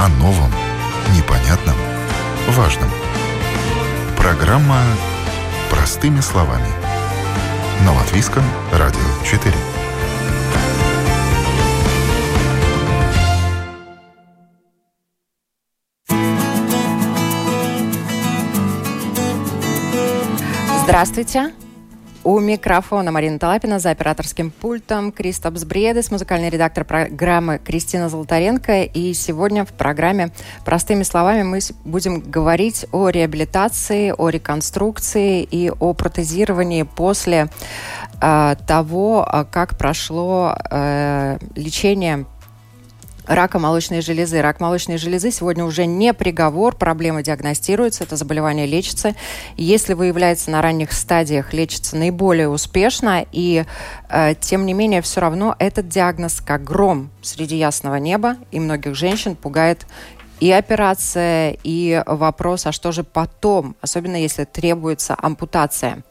О новом, непонятном, важном. Программа «Простыми словами». На Латвийском радио 4. Здравствуйте. У микрофона Марина Талапина, за операторским пультом Кристопс Бредес, музыкальный редактор программы Кристина Золотаренко. И сегодня в программе «Простыми словами» мы будем говорить о реабилитации, о реконструкции и о протезировании после э, того, а, как прошло э, лечение рака молочной железы. Рак молочной железы сегодня уже не приговор, проблема диагностируется, это заболевание лечится. Если выявляется на ранних стадиях, лечится наиболее успешно, и э, тем не менее все равно этот диагноз как гром среди ясного неба, и многих женщин пугает и операция, и вопрос, а что же потом, особенно если требуется ампутация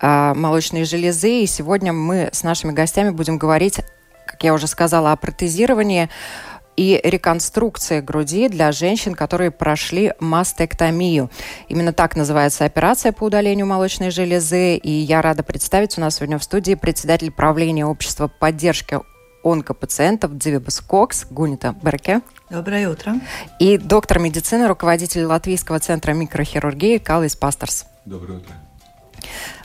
э, молочной железы. И сегодня мы с нашими гостями будем говорить как я уже сказала, о протезировании и реконструкции груди для женщин, которые прошли мастектомию. Именно так называется операция по удалению молочной железы. И я рада представить у нас сегодня в студии председатель правления общества поддержки онкопациентов Дзивибас Кокс Гунита Берке. Доброе утро. И доктор медицины, руководитель Латвийского центра микрохирургии Калис Пастерс. Доброе утро.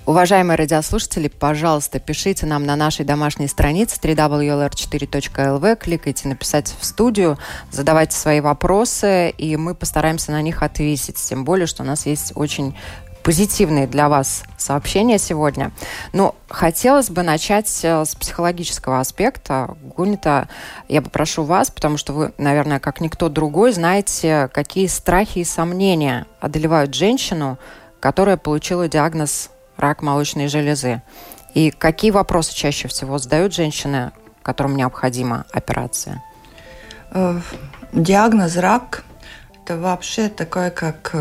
Уважаемые радиослушатели, пожалуйста, пишите нам на нашей домашней странице www.lr4.lv, кликайте «Написать в студию», задавайте свои вопросы, и мы постараемся на них ответить. Тем более, что у нас есть очень позитивные для вас сообщения сегодня. Но хотелось бы начать э, с психологического аспекта. Гунита, я попрошу вас, потому что вы, наверное, как никто другой, знаете, какие страхи и сомнения одолевают женщину, которая получила диагноз рак молочной железы. И какие вопросы чаще всего задают женщины, которым необходима операция? Э, диагноз рак – это вообще такое, как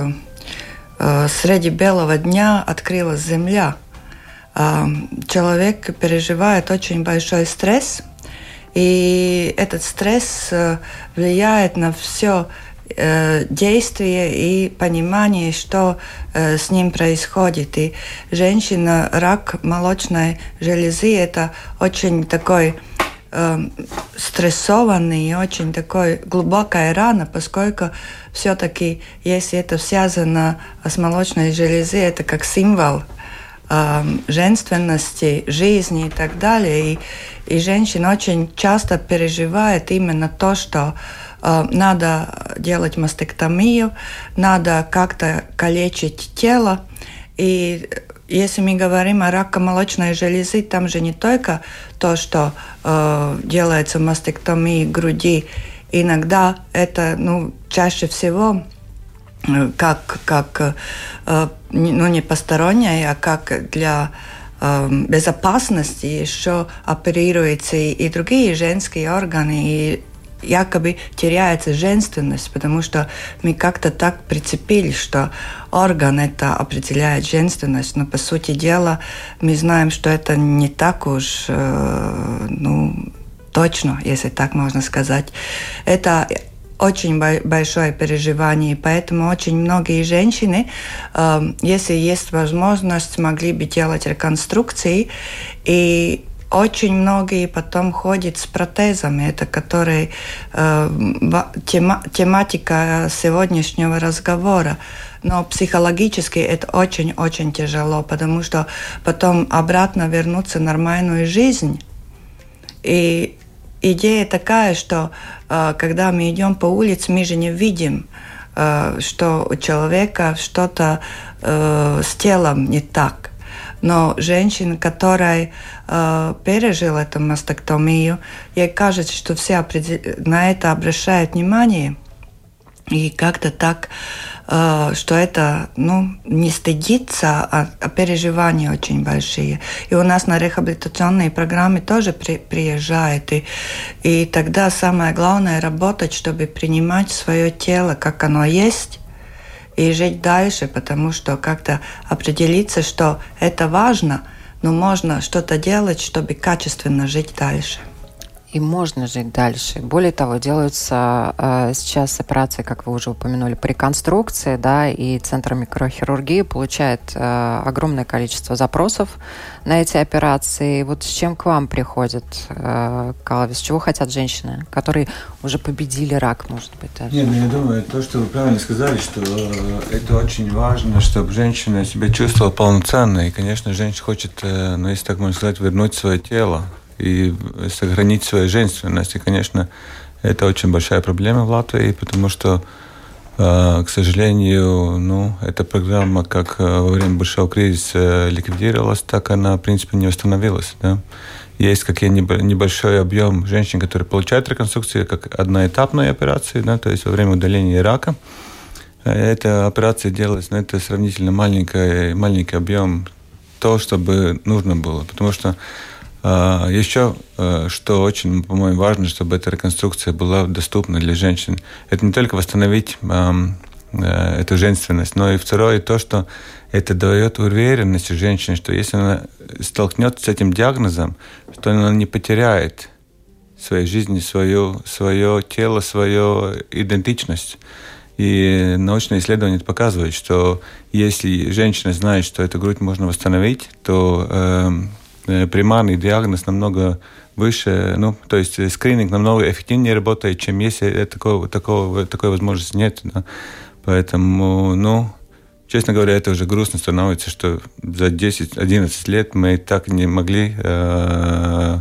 э, среди белого дня открылась земля. Э, человек переживает очень большой стресс, и этот стресс влияет на все э, действие и понимание, что э, с ним происходит. И женщина, рак молочной железы – это очень такой э, стрессованный и очень такой глубокая рана, поскольку все-таки, если это связано с молочной железой, это как символ э, женственности, жизни и так далее. И, и женщина очень часто переживает именно то, что Э, надо делать мастектомию, надо как-то калечить тело. И если мы говорим о раке молочной железы, там же не только то, что э, делается мастектомия груди, иногда это, ну, чаще всего э, как, как э, ну, не посторонняя, а как для э, безопасности еще оперируются и другие женские органы, и якобы теряется женственность, потому что мы как-то так прицепились, что орган это определяет женственность, но по сути дела мы знаем, что это не так уж, э, ну, точно, если так можно сказать. Это очень большое переживание, поэтому очень многие женщины, э, если есть возможность, могли бы делать реконструкции, и очень многие потом ходят с протезами, это который э, тема, тематика сегодняшнего разговора. Но психологически это очень-очень тяжело, потому что потом обратно вернуться в нормальную жизнь. И идея такая, что э, когда мы идем по улице, мы же не видим, э, что у человека что-то э, с телом не так. Но женщина, которая э, пережила эту мастектомию, ей кажется, что все на это обращают внимание. И как-то так, э, что это ну, не стыдится, а, а переживания очень большие. И у нас на рехабилитационные программы тоже при, приезжают. И, и тогда самое главное работать, чтобы принимать свое тело, как оно есть, и жить дальше, потому что как-то определиться, что это важно, но можно что-то делать, чтобы качественно жить дальше. И можно жить дальше. Более того, делаются э, сейчас операции, как вы уже упомянули, по реконструкции, да, и Центр микрохирургии получает э, огромное количество запросов на эти операции. Вот с чем к вам приходят, э, Калави, с чего хотят женщины, которые уже победили рак, может быть, даже? Нет, ну, я думаю, то, что вы правильно сказали, что э, это очень важно, чтобы женщина себя чувствовала полноценно. И, конечно, женщина хочет, э, ну, если так можно сказать, вернуть свое тело и сохранить свою женственность. И, конечно, это очень большая проблема в Латвии, потому что, э, к сожалению, ну, эта программа, как э, во время большого кризиса ликвидировалась, так она, в принципе, не восстановилась. Да? Есть какие небольшой объем женщин, которые получают реконструкцию как одноэтапные операции, да, то есть во время удаления рака. Эта операция делалась, но это сравнительно маленький, маленький объем то, чтобы нужно было. Потому что Еще, э, что очень, по-моему, важно, чтобы эта реконструкция была доступна для женщин. Это не только восстановить э, эту женственность, но и второе то, что это дает уверенность женщине, что если она столкнется с этим диагнозом, что она не потеряет своей жизни свое, свое тело, свою идентичность. И научные исследования показывают, что если женщина знает, что эту грудь можно восстановить, то э, Э, примарный диагноз намного выше, ну, то есть скрининг намного эффективнее работает, чем если такого, такого, такой возможности нет. Да. Поэтому, ну, честно говоря, это уже грустно становится, что за 10-11 лет мы так не могли э,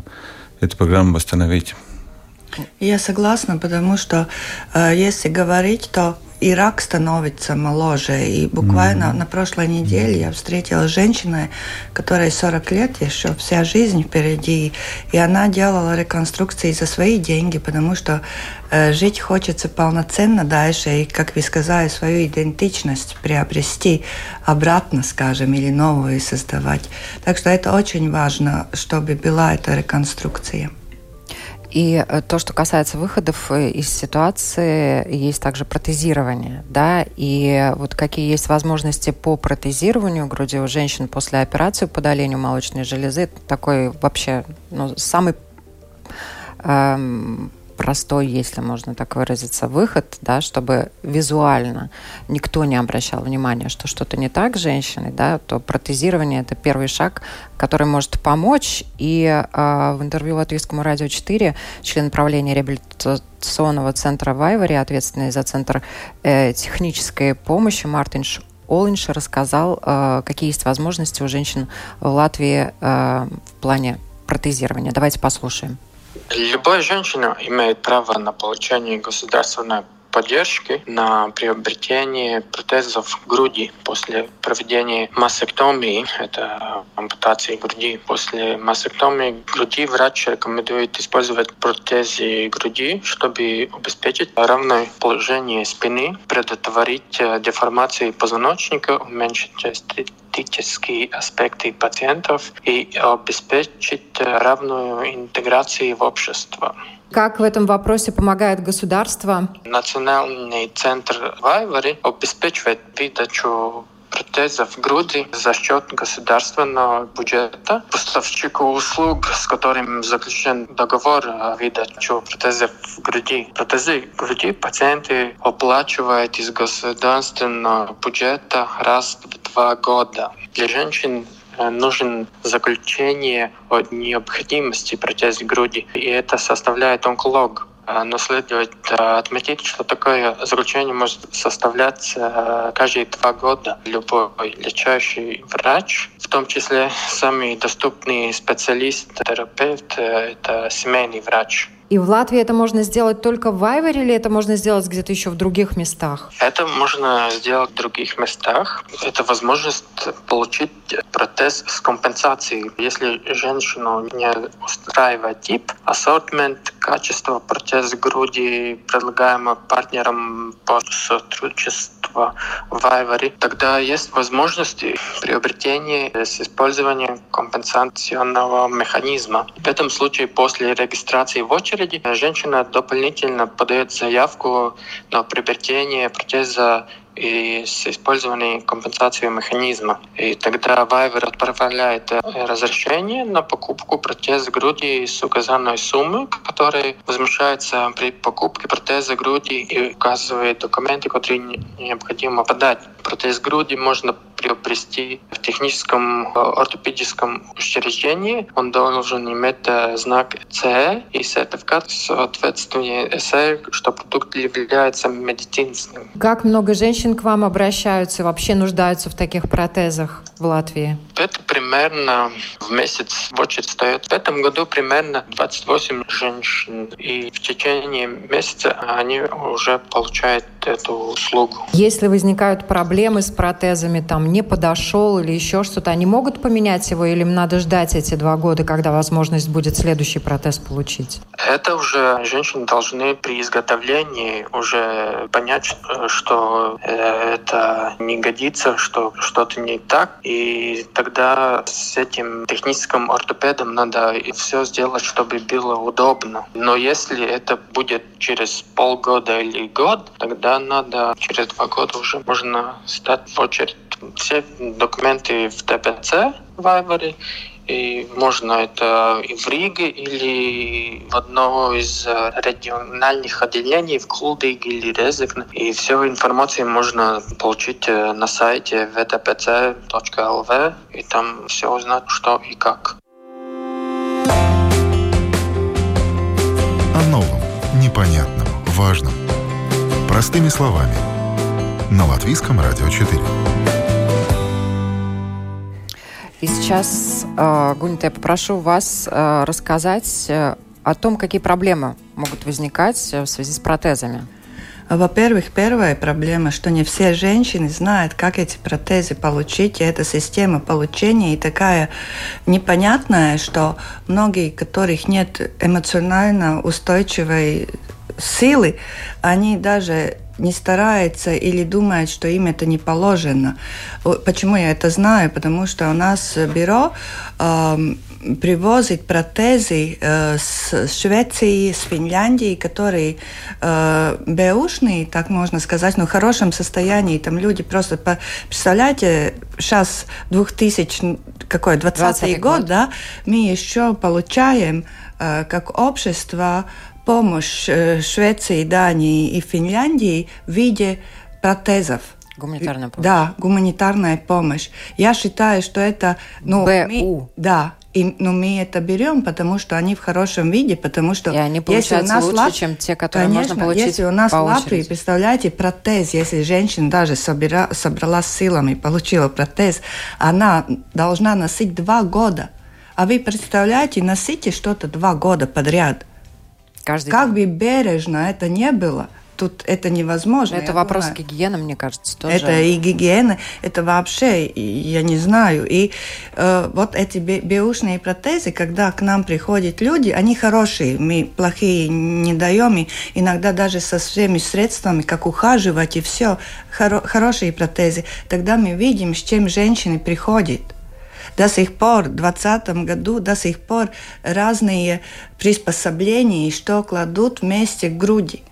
эту программу восстановить. Я согласна, потому что э, если говорить, то Ирак становится моложе. И буквально mm-hmm. на прошлой неделе я встретила женщину, которой 40 лет, еще вся жизнь впереди. И она делала реконструкции за свои деньги, потому что э, жить хочется полноценно дальше. И, как вы сказали, свою идентичность приобрести обратно, скажем, или новую создавать. Так что это очень важно, чтобы была эта реконструкция. И э, то, что касается выходов э, из ситуации, есть также протезирование, да, и вот какие есть возможности по протезированию груди у женщин после операции по удалению молочной железы, такой вообще ну, самый эм, простой, если можно так выразиться, выход, да, чтобы визуально никто не обращал внимания, что что-то не так с женщиной, да, то протезирование – это первый шаг, который может помочь. И э, в интервью Латвийскому радио 4 член правления реабилитационного центра Вайвари, ответственный за центр э, технической помощи Мартин Олинш рассказал, э, какие есть возможности у женщин в Латвии э, в плане протезирования. Давайте послушаем. Любая женщина имеет право на получение государственной поддержки на приобретение протезов груди после проведения мастектомии, это ампутации груди. После мастектомии груди врач рекомендует использовать протезы груди, чтобы обеспечить равное положение спины, предотвратить э, деформации позвоночника, уменьшить эстетические аспекты пациентов и обеспечить равную интеграцию в общество. Как в этом вопросе помогает государство? Национальный центр Вайвари обеспечивает выдачу протезов груди за счет государственного бюджета. Поставщику услуг, с которым заключен договор о выдаче протезов груди. Протезы груди пациенты оплачивают из государственного бюджета раз в два года. Для женщин нужен заключение о необходимости протеза груди, и это составляет онколог. Э, но следует э, отметить, что такое заключение может составляться каждые два года. Любой лечащий врач, в том числе самый доступный специалист, терапевт, это семейный врач. И в Латвии это можно сделать только в Вайвере или это можно сделать где-то еще в других местах? Это можно сделать в других местах. Это возможность получить протез с компенсацией. Если женщину не устраивает тип, ассортимент, качество протеза груди, предлагаемого партнером по сотрудничеству в Вайвере, тогда есть возможность приобретения с использованием компенсационного механизма. В этом случае после регистрации в очередь очереди. Женщина дополнительно подает заявку на приобретение протеза и с использованием компенсации механизма. И тогда Вайвер отправляет разрешение на покупку протеза груди с указанной суммы, которая возмещается при покупке протеза груди и указывает документы, которые необходимо подать. Протез груди можно приобрести в техническом э, ортопедическом учреждении. Он должен иметь э, знак CE и сертификат соответствия СЭ, что продукт является медицинским. Как много женщин к вам обращаются и вообще нуждаются в таких протезах в Латвии? Это примерно в месяц в очередь стоят. В этом году примерно 28 женщин. И в течение месяца они уже получают эту услугу. Если возникают проблемы с протезами, там не подошел или еще что-то, они могут поменять его или им надо ждать эти два года, когда возможность будет следующий протез получить? Это уже женщины должны при изготовлении уже понять, что э, это не годится, что что-то не так, и тогда с этим техническим ортопедом надо все сделать, чтобы было удобно. Но если это будет через полгода или год, тогда надо через два года уже можно стать в очередь. Все документы в ТПЦ в Айваре, и можно это и в Риге или в одно из региональных отделений в Кулдиге или Резекне. И всю информацию можно получить на сайте vtpc.lv и там все узнать, что и как. О новом, непонятном, важном. Простыми словами. На Латвийском радио 4. И сейчас, э, Гунит, я попрошу вас э, рассказать э, о том, какие проблемы могут возникать в связи с протезами. Во-первых, первая проблема, что не все женщины знают, как эти протезы получить. И эта система получения и такая непонятная, что многие, у которых нет эмоционально устойчивой силы, они даже не старается или думает, что им это не положено. Почему я это знаю? Потому что у нас бюро э, привозит протезы э, с Швеции, с Финляндии, которые э, бэушные, так можно сказать, но в хорошем состоянии. Там люди просто... По... Представляете, сейчас 2000, какой, 20, 20 год, год, да, мы еще получаем э, как общество помощь Швеции, Дании и Финляндии в виде протезов. Гуманитарная помощь. Да, гуманитарная помощь. Я считаю, что это... Ну, БУ. Мы, да, и, ну, мы это берем, потому что они в хорошем виде, потому что... И они получаются если у нас лучше, Лат... чем те, которые Конечно, можно получить если у нас в Латвии, представляете, протез, если женщина даже собира... собрала силами получила протез, она должна носить два года. А вы представляете, носите что-то два года подряд. Каждый как день. бы бережно это не было, тут это невозможно. Это вопрос думаю. гигиены, мне кажется, тоже. Это и гигиена, это вообще, я не знаю. И э, вот эти беушные протезы, когда к нам приходят люди, они хорошие, мы плохие не даем, и иногда даже со всеми средствами, как ухаживать и все, хоро хорошие протезы. Тогда мы видим, с чем женщины приходят до сих пор, в 2020 году, до сих пор разные приспособления, что кладут вместе к груди.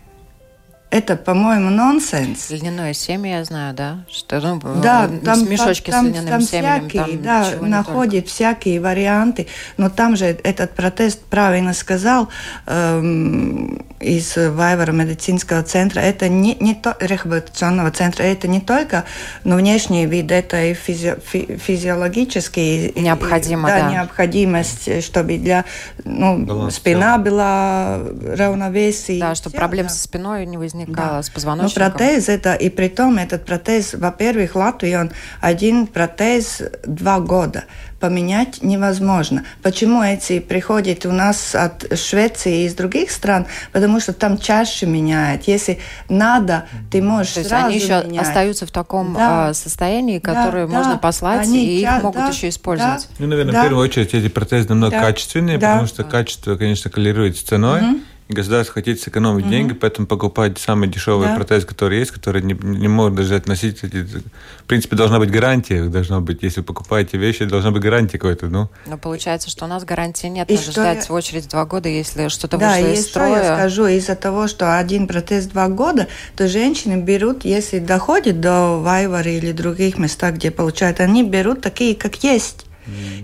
Это, по-моему, нонсенс. Льняное семя, я знаю, да? Что, ну, да, там, мешочки там, с льняным там семенем. Всякие, там да, находит всякие варианты. Но там же этот протест правильно сказал эм, из Вайвара медицинского центра. Это не, не то, рехабилитационного центра. Это не только ну, внешний вид, это и физи, фи, физиологический. Необходимо, и, да, да. необходимость, чтобы для ну, спина была равновесие. Да, чтобы проблем да. со спиной не возникало возникало да. с позвоночником. Но протез это, и при том этот протез, во-первых, в Латвии он один протез два года. Поменять невозможно. Почему эти приходят у нас от Швеции и из других стран? Потому что там чаще меняют. Если надо, ты можешь То есть сразу они еще менять. остаются в таком да. состоянии, которое да, можно да. послать, они и их могут да, еще использовать. Да, ну, наверное, да. в первую очередь эти протезы намного да. качественнее, да. потому что качество, конечно, коррелирует с ценой. Угу И государство хотит сэкономить угу. деньги, поэтому покупать самые дешевые да. протезы, которые есть, которые не, не могут даже относить. В принципе, должна быть гарантия, должна быть, если вы покупаете вещи, должна быть гарантия какой-то. Ну. Но получается, что у нас гарантии нет. И Надо ждать я... в очередь два года, если что-то да, вышло из строя. я скажу, из-за того, что один протез два года, то женщины берут, если доходит до Вайвара или других местах, где получают, они берут такие, как есть.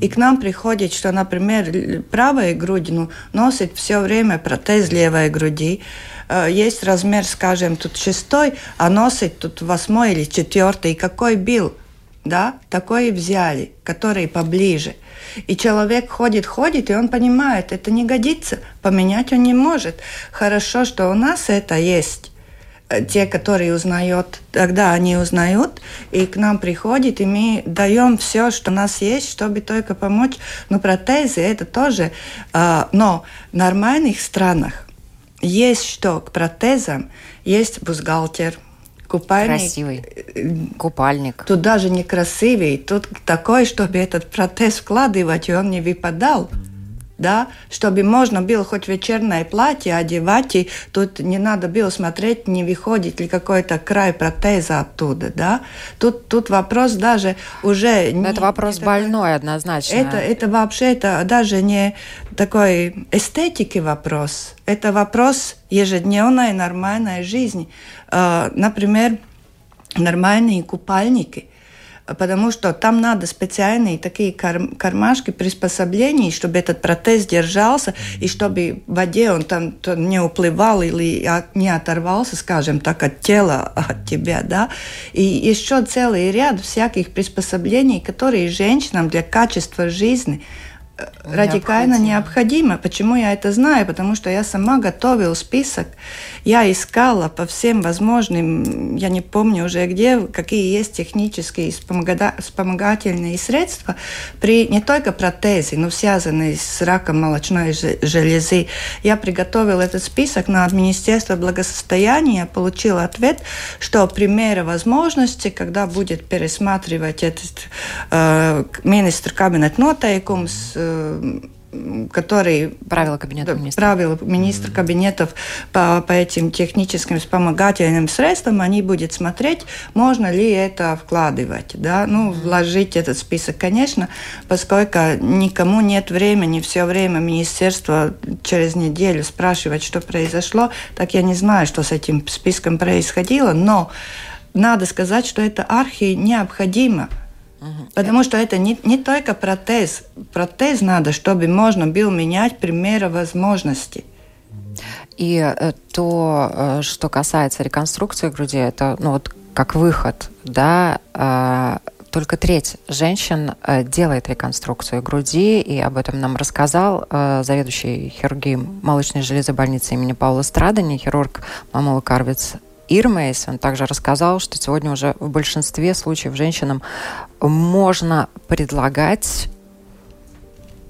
И к нам приходит, что, например, правая грудь ну, носит все время протез левой груди. Э, есть размер, скажем, тут шестой, а носит тут восьмой или четвертый. Какой бил? Да, такой и взяли, который поближе. И человек ходит, ходит, и он понимает, это не годится, поменять он не может. Хорошо, что у нас это есть те, которые узнают, тогда они узнают, и к нам приходят, и мы даем все, что у нас есть, чтобы только помочь. Но протезы это тоже, э, но в нормальных странах есть что к протезам, есть бюстгальтер, купальник. Красивый. Купальник. Тут даже не красивый, тут такой, чтобы этот протез вкладывать, и он не выпадал. Mm да, чтобы можно было хоть вечернее платье одевать, и тут не надо было смотреть, не выходит ли какой-то край протеза оттуда, да. Тут, тут вопрос даже уже... Не, это вопрос это, больной однозначно. Это, это вообще это даже не такой эстетики вопрос, это вопрос ежедневной нормальной жизни. Э, например, нормальные купальники – потому что там надо специальные такие кармашки, приспособления, чтобы этот протез держался, и чтобы в воде он там не уплывал или не оторвался, скажем так, от тела, от тебя, да. И еще целый ряд всяких приспособлений, которые женщинам для качества жизни радикально необходимо. Почему я это знаю? Потому что я сама готовила список. Я искала по всем возможным, я не помню уже где, какие есть технические вспомогательные средства при не только протезе, но связанные с раком молочной железы. Я приготовила этот список на Министерство благосостояния, получила ответ, что примеры возможности, когда будет пересматривать этот э, министр кабинет нотейкums, который... Правила кабинета министров. Правила министр кабинетов по, по этим техническим вспомогательным средствам, они будут смотреть, можно ли это вкладывать, да, ну, вложить этот список, конечно, поскольку никому нет времени все время министерство через неделю спрашивать, что произошло, так я не знаю, что с этим списком происходило, но надо сказать, что это архи необходимо – Потому что это не, не только протез. Протез надо, чтобы можно было менять примеры возможностей. И э, то, э, что касается реконструкции груди, это ну, вот как выход, да, э, только треть женщин делает реконструкцию груди, и об этом нам рассказал заведующий хирургией молочной железы больницы имени Паула Страдани, хирург Мамула Карвиц Ирмейс, он также рассказал, что сегодня уже в большинстве случаев женщинам можно предлагать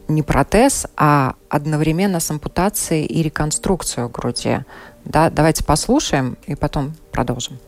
не протез, а одновременно с ампутацией и реконструкцию груди. Да, давайте послушаем и потом продолжим.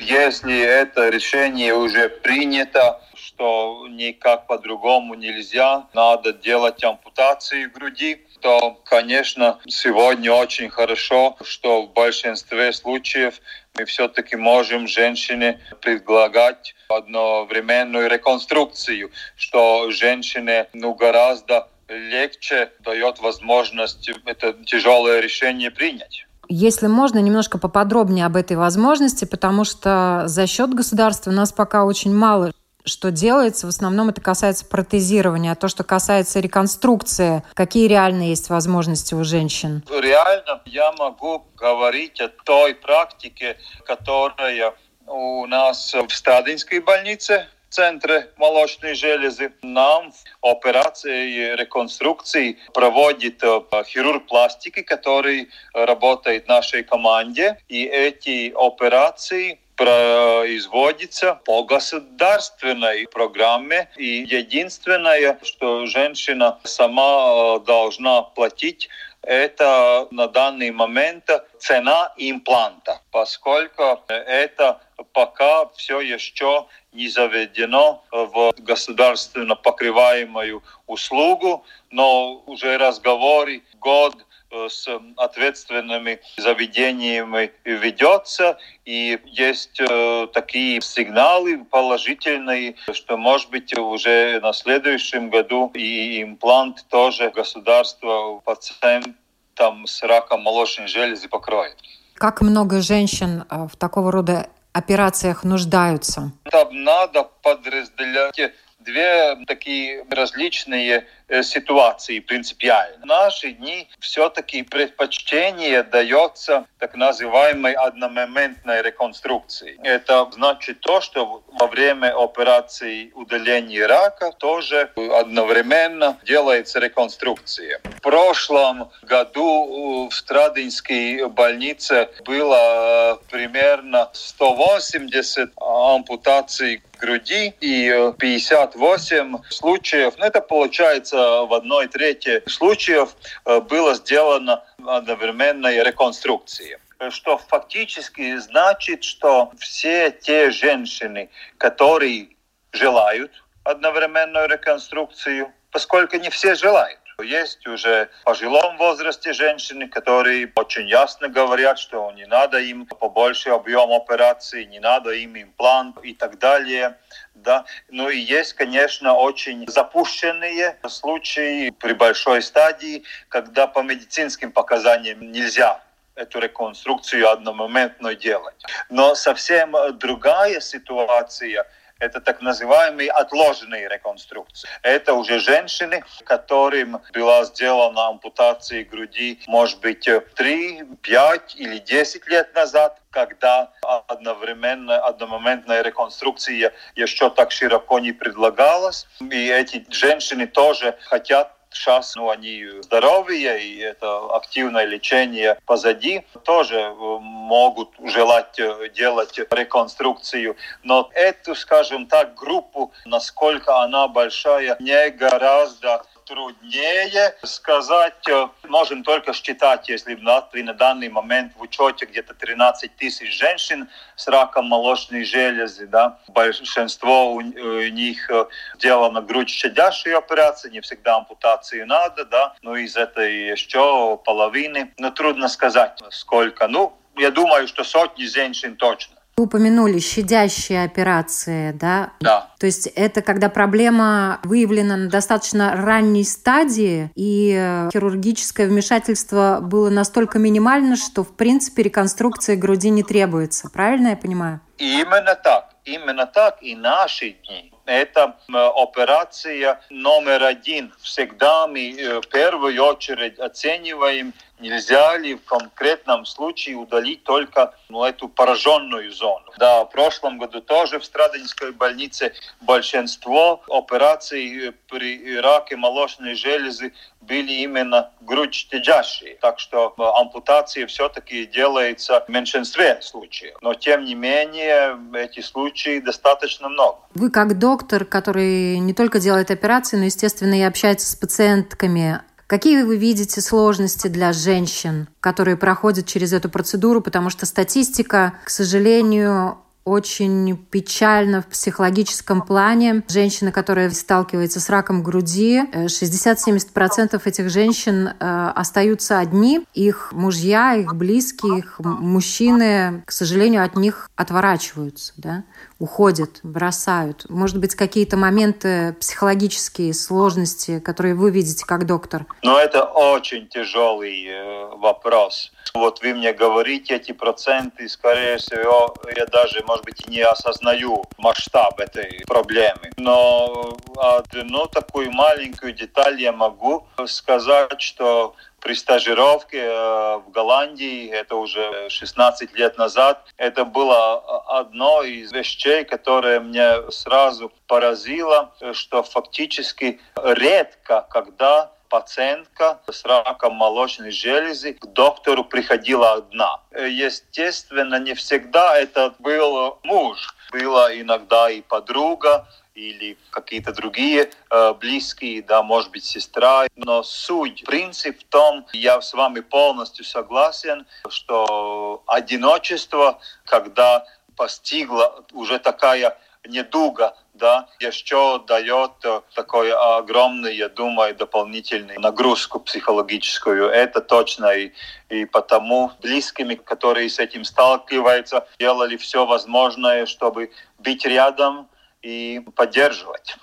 Если это решение уже принято, что никак по-другому нельзя, надо делать ампутации груди, то, конечно, сегодня очень хорошо, что в большинстве случаев мы все-таки можем женщине предлагать одновременную реконструкцию, что женщине ну, гораздо легче дает возможность это тяжелое решение принять. Если можно, немножко поподробнее об этой возможности, потому что за счет государства у нас пока очень мало что делается. В основном это касается протезирования. А то, что касается реконструкции, какие реально есть возможности у женщин? Реально я могу говорить о той практике, которая у нас в Стадинской больнице центре молочной железы. Нам операции реконструкции проводит э, хирург пластики, который работает в нашей команде. И эти операции производится по государственной программе. И единственное, что женщина сама должна платить, это на данный момент цена импланта, поскольку это пока все еще не заведено в государственно покрываемую услугу, но уже разговоры год с ответственными заведениями ведется, и есть э, такие сигналы положительные, что, может быть, уже на следующем году и имплант тоже государство пациентам с раком молочной железы покроет. Как много женщин э, в такого рода операциях нуждаются? Там надо подразделять две такие различные Э, ситуации принципиально. В наши дни все-таки предпочтение дается так называемой одномоментной реконструкции. Это значит то, что во время операции удаления рака тоже одновременно делается реконструкция. В прошлом году в Страдинской больнице было э, примерно 180 ампутаций груди и 58 случаев. Ну, это получается в одной трети случаев э, было сделано одновременная реконструкция что фактически значит, что все те женщины, которые желают одновременную реконструкцию, поскольку не все желают, есть уже в пожилом возрасте женщины, которые очень ясно говорят, что не надо им побольше объем операции, не надо им имплант и так далее. Да? Ну и есть, конечно, очень запущенные случаи при большой стадии, когда по медицинским показаниям нельзя эту реконструкцию одномоментно делать. Но совсем другая ситуация – это так называемые отложенные реконструкции. Это уже женщины, которым была сделана ампутация груди, может быть, 3, 5 или 10 лет назад, когда одновременно, одномоментная реконструкция еще так широко не предлагалась. И эти женщины тоже хотят сейчас ну, они здоровые, и это активное лечение позади, тоже э, могут желать э, делать реконструкцию. Но эту, скажем так, группу, насколько она большая, не гораздо труднее сказать. Э, можем только считать, если в Латвии на данный момент в учете где-то 13 тысяч женщин с раком молочной железы, да, большинство у, у них э, сделано грудь щадящей операции, не всегда ампутации надо, да, но из этой еще половины, но трудно сказать сколько. Ну, я думаю, что сотни женщин точно. Вы упомянули щадящие операции, да? Да. То есть это когда проблема выявлена на достаточно ранней стадии, и хирургическое вмешательство было настолько минимально, что, в принципе, реконструкция груди не требуется. Правильно я понимаю? Именно так. Именно так и наши дни это операция номер один. Всегда мы э, в первую очередь оцениваем нельзя ли в конкретном случае удалить только ну, эту пораженную зону. Да, в прошлом году тоже в Страдинской больнице большинство операций при раке молочной железы были именно грудь щадящие. Так что э, ампутация все-таки делается в меньшинстве случаев. Но тем не менее, эти случаи достаточно много. Вы как доктор, который не только делает операции, но, естественно, и общается с пациентками, Какие вы видите сложности для женщин, которые проходят через эту процедуру? Потому что статистика, к сожалению, очень печально в психологическом плане. Женщина, которая сталкивается с раком груди, 60-70% этих женщин э, остаются одни. Их мужья, их близкие, их мужчины, к сожалению, от них отворачиваются, да? Уходят, бросают. Может быть, какие-то моменты психологические сложности, которые вы видите как доктор? Ну, это очень тяжелый э, вопрос вот вы мне говорите эти проценты, скорее всего, я даже, может быть, не осознаю масштаб этой проблемы. Но одну такую маленькую деталь я могу сказать, что при стажировке э, в Голландии, это уже 16 лет назад, это было одно из вещей, которое мне сразу поразило, что фактически редко, когда пациентка с раком молочной железы к доктору приходила одна. Естественно, не всегда это был муж. Была иногда и подруга, или какие-то другие э, близкие, да, может быть, сестра. Но суть, принцип в том, я с вами полностью согласен, что одиночество, когда постигла уже такая недуга, да, еще дает э, такой огромный, я думаю, дополнительный нагрузку психологическую. Это точно. И, и потому близкими, которые с этим сталкиваются, делали все возможное, чтобы быть рядом и поддерживать.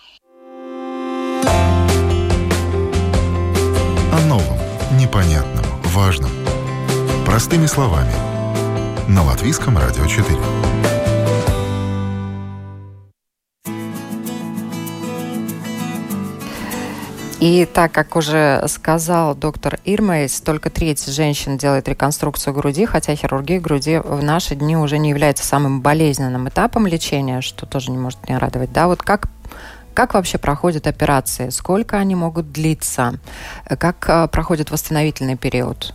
О новом, непонятном, важном. Простыми словами. На Латвийском радио 4. И так как уже сказал доктор Ирмейс, только треть женщин делает реконструкцию груди, хотя хирургия груди в наши дни уже не является самым болезненным этапом лечения, что тоже не может не радовать. Да, вот как как вообще проходят операции? Сколько они могут длиться? Как э, проходит восстановительный период?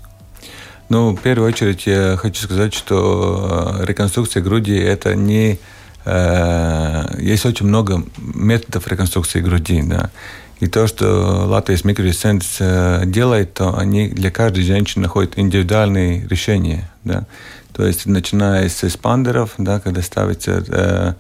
Ну, в первую очередь я хочу сказать, что э, реконструкция груди это не э, есть очень много методов реконструкции груди, да. И то, что Латвийс микроцентр э, делает, то они для каждой женщины находят индивидуальные решения. Да? То есть, начиная с эспандеров, да, когда ставится э,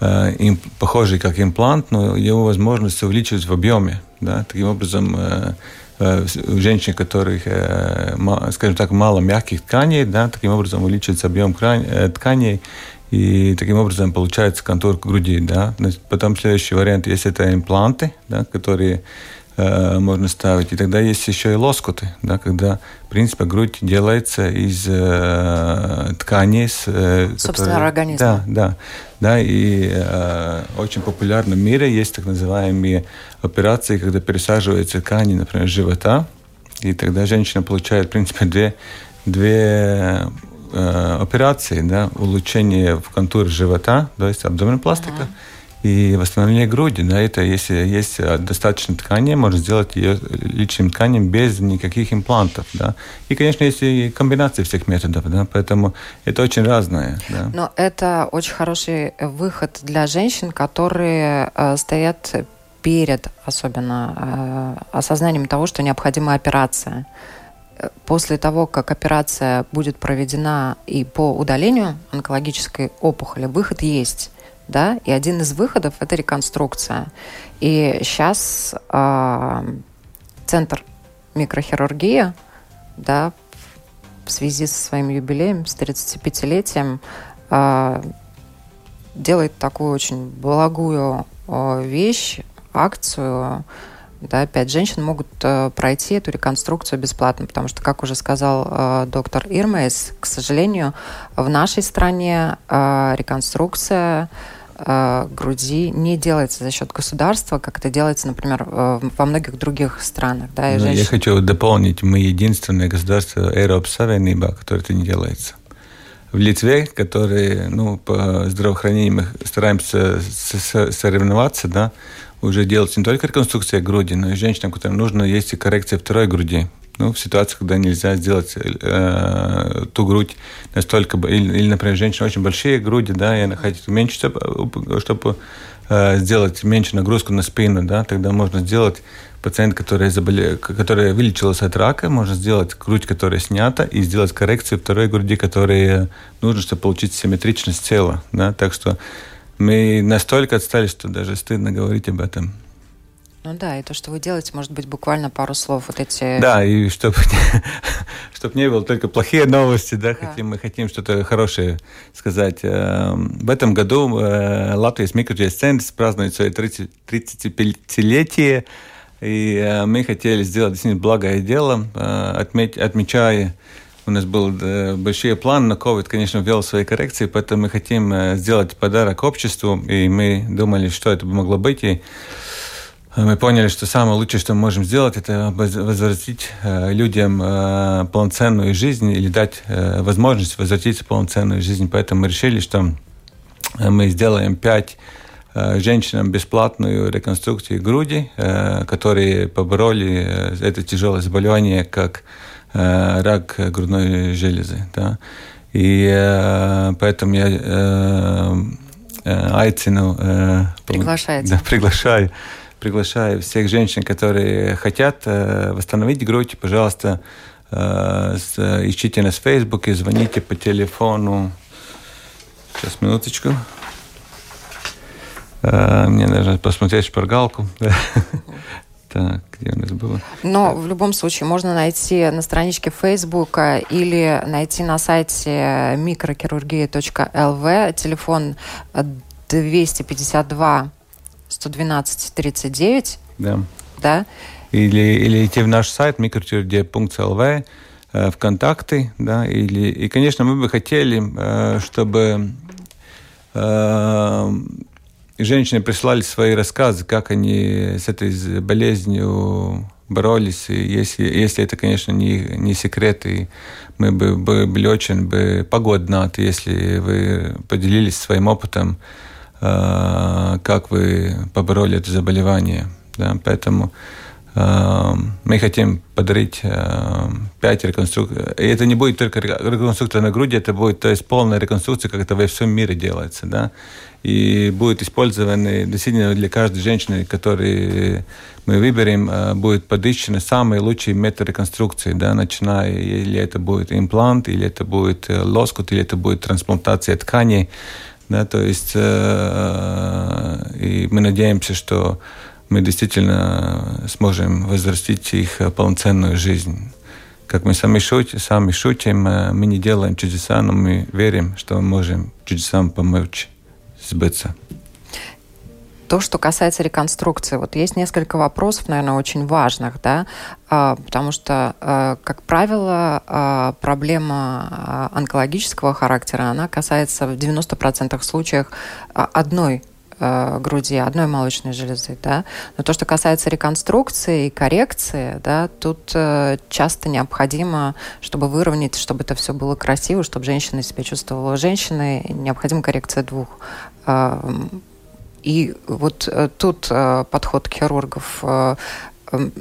э, им, похожий как имплант, но его возможность увеличивать в объеме. Да? Таким образом, э, э, у женщин, у которых, э, скажем так, мало мягких тканей, да, таким образом увеличивается объем тканей, и таким образом получается контур груди. Да? Потом следующий вариант, есть это импланты, да, которые э, можно ставить. И тогда есть еще и лоскуты, да, когда, в принципе, грудь делается из э, тканей. С, э, Собственного организма. Да, да. да и э, очень популярно в мире есть так называемые операции, когда пересаживаются ткани, например, живота. И тогда женщина получает, в принципе, две, две э, операции, да, улучшение в контуре живота, то есть абдоминопластика, ага. и восстановление груди. Да, это если есть достаточно ткани, можно сделать ее личным тканем без никаких имплантов. Да. И, конечно, есть и комбинации всех методов, да, поэтому это очень разное. Да. Но это очень хороший выход для женщин, которые э, стоят перед особенно э, осознанием того, что необходима операция после того, как операция будет проведена и по удалению онкологической опухоли, выход есть. Да? И один из выходов – это реконструкция. И сейчас э, а, Центр микрохирургии да, в связи со своим юбилеем, с 35-летием, э, а, делает такую очень благую э, вещь, акцию, да, пять женщин могут э, пройти эту реконструкцию бесплатно, потому что, как уже сказал э, доктор Ирмейс, к сожалению, в нашей стране э, реконструкция э, груди не делается за счет государства, как это делается, например, э, во многих других странах. Да, ну, женщин... Я хочу дополнить, мы единственное государство Европы Савениба, которое это не делается в Литве, которые ну, по здравоохранению мы стараемся соревноваться, да, уже делать не только реконструкция груди, но и женщинам, которым нужно, есть и коррекция второй груди. Ну, в ситуации, когда нельзя сделать э, ту грудь настолько... Или, или, например, женщина очень большие груди, да, и она хочет уменьшить, чтобы, чтобы э, сделать меньше нагрузку на спину, да, тогда можно сделать пациент, который, заболел, который вылечился от рака, можно сделать грудь, которая снята, и сделать коррекцию второй груди, которая нужно, чтобы получить симметричность тела. Да? Так что мы настолько отстали, что даже стыдно говорить об этом. Ну да, и то, что вы делаете, может быть, буквально пару слов вот эти... Да, и чтобы чтоб не было только плохие новости, да, да. Хотим, мы хотим что-то хорошее сказать. Эм, в этом году э, Латвия с Микроджейс празднует свое 35-летие, и э, мы хотели сделать действительно благое дело, э, отметь, отмечая у нас был э, большие планы, но COVID, конечно, ввел свои коррекции, поэтому мы хотим э, сделать подарок обществу, и мы думали, что это бы могло быть. И э, мы поняли, что самое лучшее, что мы можем сделать, это возвратить людям полноценную жизнь или дать возможность возвратиться в полноценную жизнь. Поэтому мы решили, что мы сделаем пять женщинам бесплатную реконструкцию груди, которые побороли это тяжелое заболевание, как рак грудной железы. Да. И поэтому я айцину... Приглашаете. Да, приглашаю приглашаю всех женщин, которые хотят восстановить грудь, пожалуйста, ищите нас в Фейсбуке, звоните по телефону. Сейчас, минуточку. Мне нужно посмотреть шпаргалку. Так, где у нас было? Но в любом случае можно найти на страничке Фейсбука или найти на сайте микрохирургия.лв телефон 252 112 39. Да. Да. Или, или идти в наш сайт microchirurgia.lv э, в контакты, да, или, и, конечно, мы бы хотели, э, чтобы э, женщины прислали свои рассказы, как они с этой болезнью боролись. И если, если это, конечно, не, не секрет, и мы бы, бы были очень бы погоднаты, если вы поделились своим опытом, как вы побороли это заболевание. Да? Поэтому Эм, мы хотим подарить эм, пять реконструкций. И это не будет только реконструкция на груди, это будет то есть полная реконструкция, как это во всем мире делается. Да? И будет использованы действительно для каждой женщины, которую мы выберем, э, будет подыщены самые лучшие методы реконструкции, да, начиная, или это будет имплант, или это будет э, лоскут, или это будет трансплантация тканей. Да, то есть, э, и мы надеемся, что мы действительно сможем возвратить их полноценную жизнь. Как мы сами шутим, сами шутим, э, мы не делаем чудеса, но мы верим, что мы можем чудесам помочь сбыться. То, что касается реконструкции, вот есть несколько вопросов, наверное, очень важных, да, а, потому что, э, как правило, а, проблема а, онкологического характера, она касается в 90% случаев одной э, груди, одной молочной железы, да. Но то, что касается реконструкции и коррекции, да, тут э, часто необходимо, чтобы выровнять, чтобы это все было красиво, чтобы женщина себя чувствовала женщиной, необходима коррекция двух э, и вот э, тут э, подход хирургов э, эм,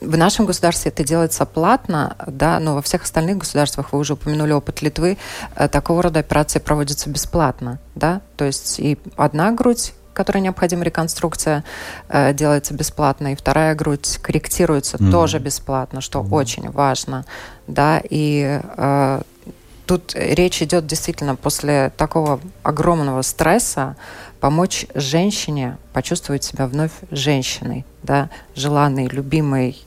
в нашем государстве это делается платно, да, но во всех остальных государствах, вы уже упомянули опыт Литвы, э, такого рода операции проводятся бесплатно, да, то есть и одна грудь которой необходима реконструкция, э, делается бесплатно, и вторая грудь корректируется mm-hmm. тоже бесплатно, что mm-hmm. очень важно, да, и э, тут речь идет действительно после такого огромного стресса помочь женщине почувствовать себя вновь женщиной, да, желанной, любимой,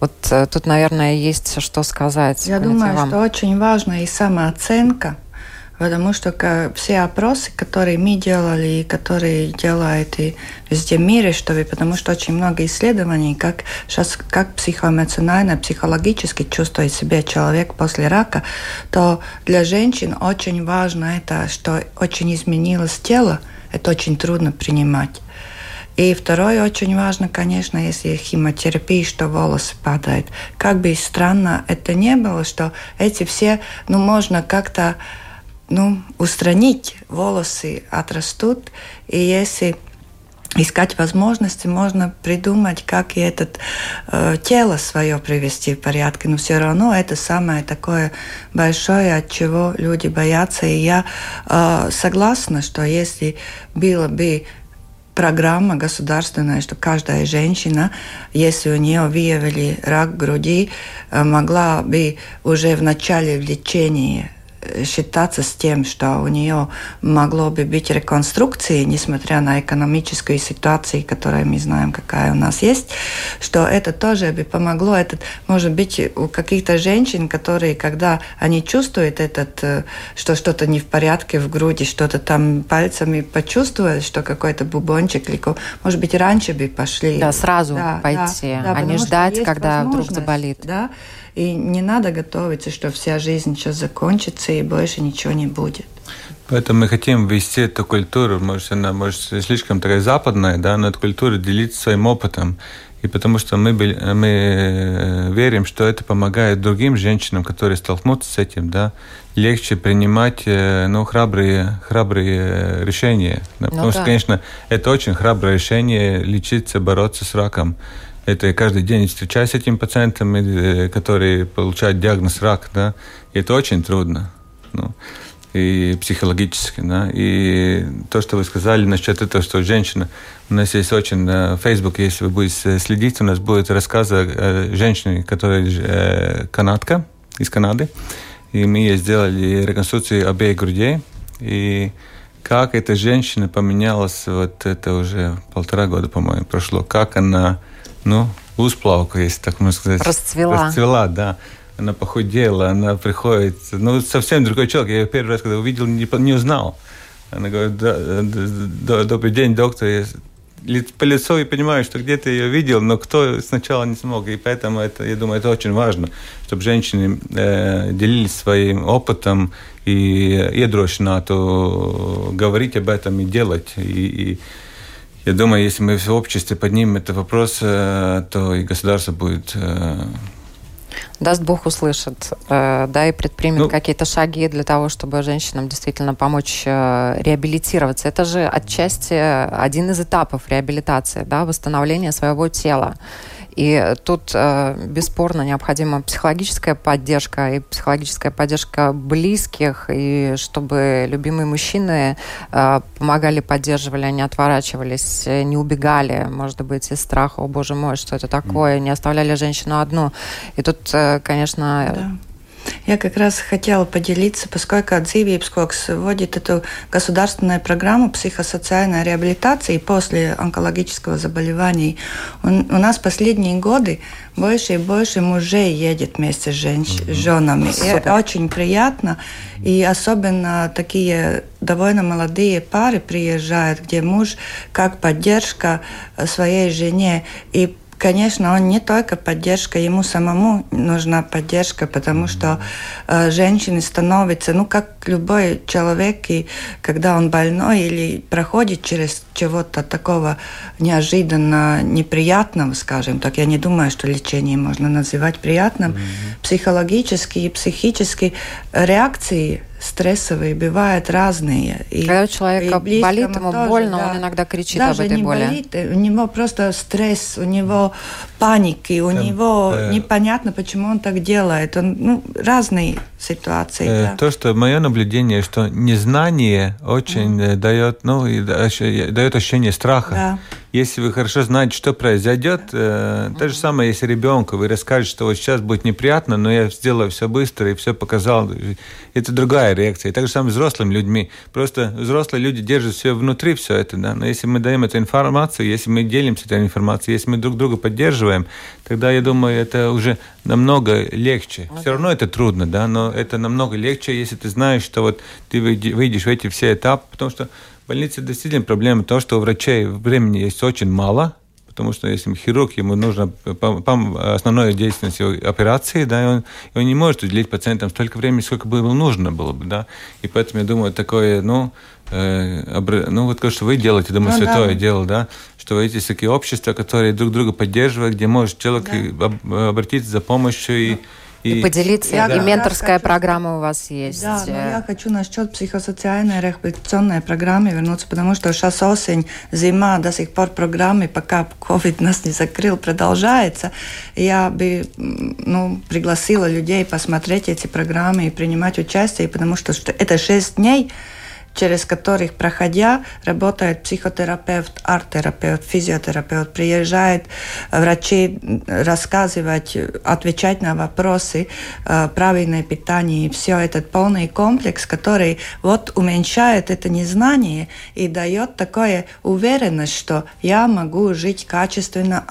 вот э, тут, наверное, есть что сказать. Я думаю, вам. что очень важна и самооценка, потому что все опросы, которые мы делали и которые делают и везде в мире, что ли, потому что очень много исследований, как сейчас как психоэмоционально, психологически чувствует себя человек после рака, то для женщин очень важно это, что очень изменилось тело, это очень трудно принимать. И второе, очень важно, конечно, если химиотерапия, что волосы падают. Как бы странно это не было, что эти все, ну, можно как-то ну, устранить, волосы отрастут, и если искать возможности, можно придумать, как и этот э, тело свое привести в порядок. Но все равно это самое такое большое, от чего люди боятся. И я э, согласна, что если было бы программа государственная, что каждая женщина, если у нее выявили рак груди, э, могла бы уже в начале лечения считаться с тем, что у нее могло бы быть реконструкции, несмотря на экономическую ситуацию, которую мы знаем, какая у нас есть, что это тоже бы помогло. Это может быть у каких-то женщин, которые, когда они чувствуют этот, э, что что-то не в порядке в груди, что-то там пальцами почувствуют, что какой-то бубончик, или, может быть, раньше бы пошли. Да, сразу да, пойти, да, да, а не ждать, когда вдруг заболит. Да, и не надо готовиться, что вся жизнь сейчас закончится и больше ничего не будет. Поэтому мы хотим ввести эту культуру, может, она может слишком такая западная, да, но эту культуру делиться своим опытом. И потому что мы, мы э, верим, что это помогает другим женщинам, которые столкнутся с этим, да, легче принимать э, ну, храбрые, храбрые решения. Да, ну, потому да. что, конечно, это очень храброе решение лечиться, бороться с раком. Это каждый день встречаюсь с этими пациентами, э, которые получают диагноз рак, да, и это очень трудно. Ну, и психологически, да. И то, что вы сказали насчет этого, что женщина, у нас есть очень на Facebook, если вы будете следить, у нас будет рассказ о женщине, которая э, канадка из Канады, и мы ей сделали реконструкцию обеих грудей, и как эта женщина поменялась, вот это уже полтора года, по-моему, прошло, как она, ну, усплавка, если так можно сказать. Расцвела. Расцвела, да она похудела, она приходит, ну, совсем другой человек. Я ее первый раз, когда увидел, не, не узнал. Она говорит, да, да, добрый день, доктор. Я по лицу и понимаю, что где-то ее видел, но кто сначала не смог. И поэтому это, я думаю, это очень важно, чтобы женщины э, делились своим опытом и иedrošinātu говорить об этом и делать. И, и я думаю, если мы в обществе поднимем этот вопрос, э, то и государство будет э, даст Бог услышит, э, да, и предпримет ну, какие-то шаги для того, чтобы женщинам действительно помочь реабилитироваться. Это же отчасти один из этапов реабилитации, да, восстановления своего тела. И тут э, бесспорно необходима психологическая поддержка и психологическая поддержка близких, и чтобы любимые мужчины э, помогали, поддерживали, они отворачивались, не убегали, может быть, из страха, о боже мой, что это такое, не оставляли женщину одну. И тут, э, конечно, да я как раз хотела поделиться, поскольку Dzīvības koks вводит эту государственную программу психосоциальной реабилитации после онкологического заболевания. У, у нас последние годы больше и больше мужей едет вместе с женщ... mm-hmm. женами. И очень приятно. И особенно такие довольно молодые пары приезжают, где муж как поддержка своей жене. И Конечно, он не только поддержка, ему самому нужна поддержка, потому что э, женщины становятся, ну, как любой человек, и когда он больной или проходит через чего-то такого неожиданно неприятного, скажем так, я не думаю, что лечение можно называть приятным, mm-hmm. психологически и психически реакции стрессовые бывают разные. И, Когда у человека и болит, ему тоже, больно, да. он иногда кричит Даже об этой не боли. Болит, у него просто стресс, у него паники, у Там, него э, непонятно, почему он так делает. Он, ну, разные ситуации. Э, да. То, что мое наблюдение, что незнание очень mm. дает, ну, и дает ощущение страха. Да. Если вы хорошо знаете, что произойдет, э, то же самое, если ребенку вы расскажете, что вот сейчас будет неприятно, но я сделаю все быстро и все показал, это другая реакция. И так же самое с взрослыми людьми. Просто взрослые люди держат все внутри, все это, да. Но если мы даем эту информацию, если мы делимся этой информацией, если мы друг друга поддерживаем, тогда, я думаю, это уже намного легче. Все равно это трудно, да, но это намного легче, если ты знаешь, что вот ты выйдешь в эти все этапы, потому что в больнице действительно проблема то, что у врачей времени есть очень мало, потому что если хирург, ему нужно основное деятельность операции, да, и он, и он не может уделить пациентам столько времени, сколько бы ему нужно было бы, да, и поэтому я думаю, такое, ну, э, ну вот то, что вы делаете, думаю, ну, святое да. дело, да, что эти такие общества, которые друг друга поддерживают, где может человек да. обратиться за помощью и ну, и, и поделиться. Я и менторская хочу... программа у вас есть. Да, но я хочу насчет психосоциальной реабилитационной программы вернуться, потому что сейчас осень, зима, до сих пор программы, пока COVID нас не закрыл, продолжается. Я бы ну, пригласила людей посмотреть эти программы и принимать участие, потому что это шесть дней, через которых, проходя, работает психотерапевт, арт-терапевт, физиотерапевт, приезжает врачи рассказывать, отвечать на вопросы, э, правильное питание и все этот полный комплекс, который вот уменьшает это незнание и дает такое уверенность, что я могу жить качественно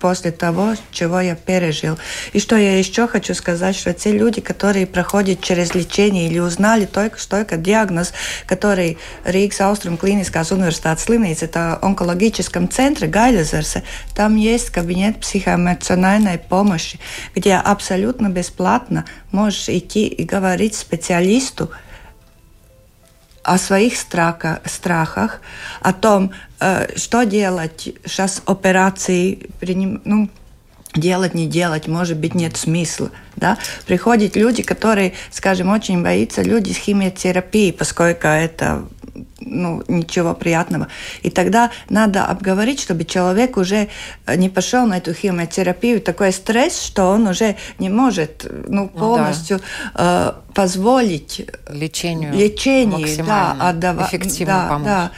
после того, чего я пережил. И что я еще хочу сказать, что те люди, которые проходят через лечение или узнали только что только диагноз, который Рīgas Austrum Kliniskās universitātes slimnīca, онкологическом центре Гайлезерсе, там есть кабинет психоэмоциональной помощи, где абсолютно бесплатно можешь идти и говорить специалисту, о своих страхах, страхах о том, что делать сейчас операции, приним, ну, делать, не делать, может быть, нет смысла. Да? Приходят люди, которые, скажем, очень боятся люди с химиотерапией, поскольку это ну, ничего приятного. И тогда надо обговорить, чтобы человек уже не пошел на эту химиотерапию. Такой стресс, что он уже не может ну, полностью ну, да. э, позволить лечению, лечению да, отдавать, эффективно да, помочь. Да,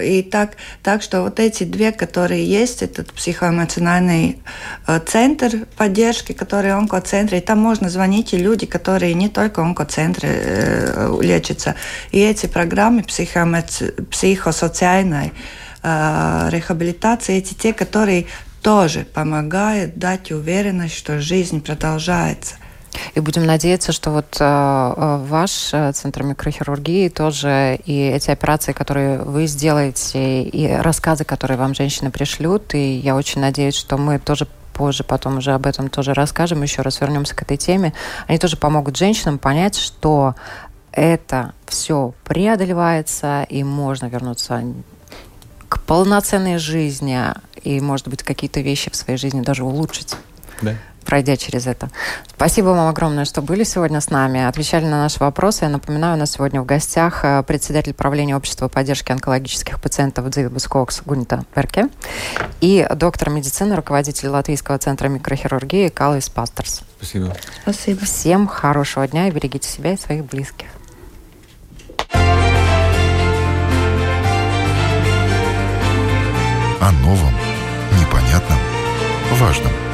и так, так что вот эти две, которые есть, этот психоэмоциональный э, центр поддержки, который онкоцентры, и там можно звонить и люди, которые не только онкоцентры э, лечатся. И эти программы психосоциальной э, реабилитации, эти те, которые тоже помогают дать уверенность, что жизнь продолжается. И будем надеяться, что вот э, э, ваш э, центр микрохирургии тоже и эти операции, которые вы сделаете, и рассказы, которые вам женщины пришлют, и я очень надеюсь, что мы тоже позже потом уже об этом тоже расскажем, еще раз вернемся к этой теме, они тоже помогут женщинам понять, что это все преодолевается, и можно вернуться к полноценной жизни, и, может быть, какие-то вещи в своей жизни даже улучшить. Да пройдя через это. Спасибо вам огромное, что были сегодня с нами, отвечали на наши вопросы. Я напоминаю, у нас сегодня в гостях э, председатель правления общества поддержки онкологических пациентов Дзивибус Кокс Гунита Перке и доктор медицины, руководитель Латвийского центра микрохирургии Калвис Пастерс. Спасибо. Спасибо. Всем хорошего дня и берегите себя и своих близких. О новом, непонятном, важном –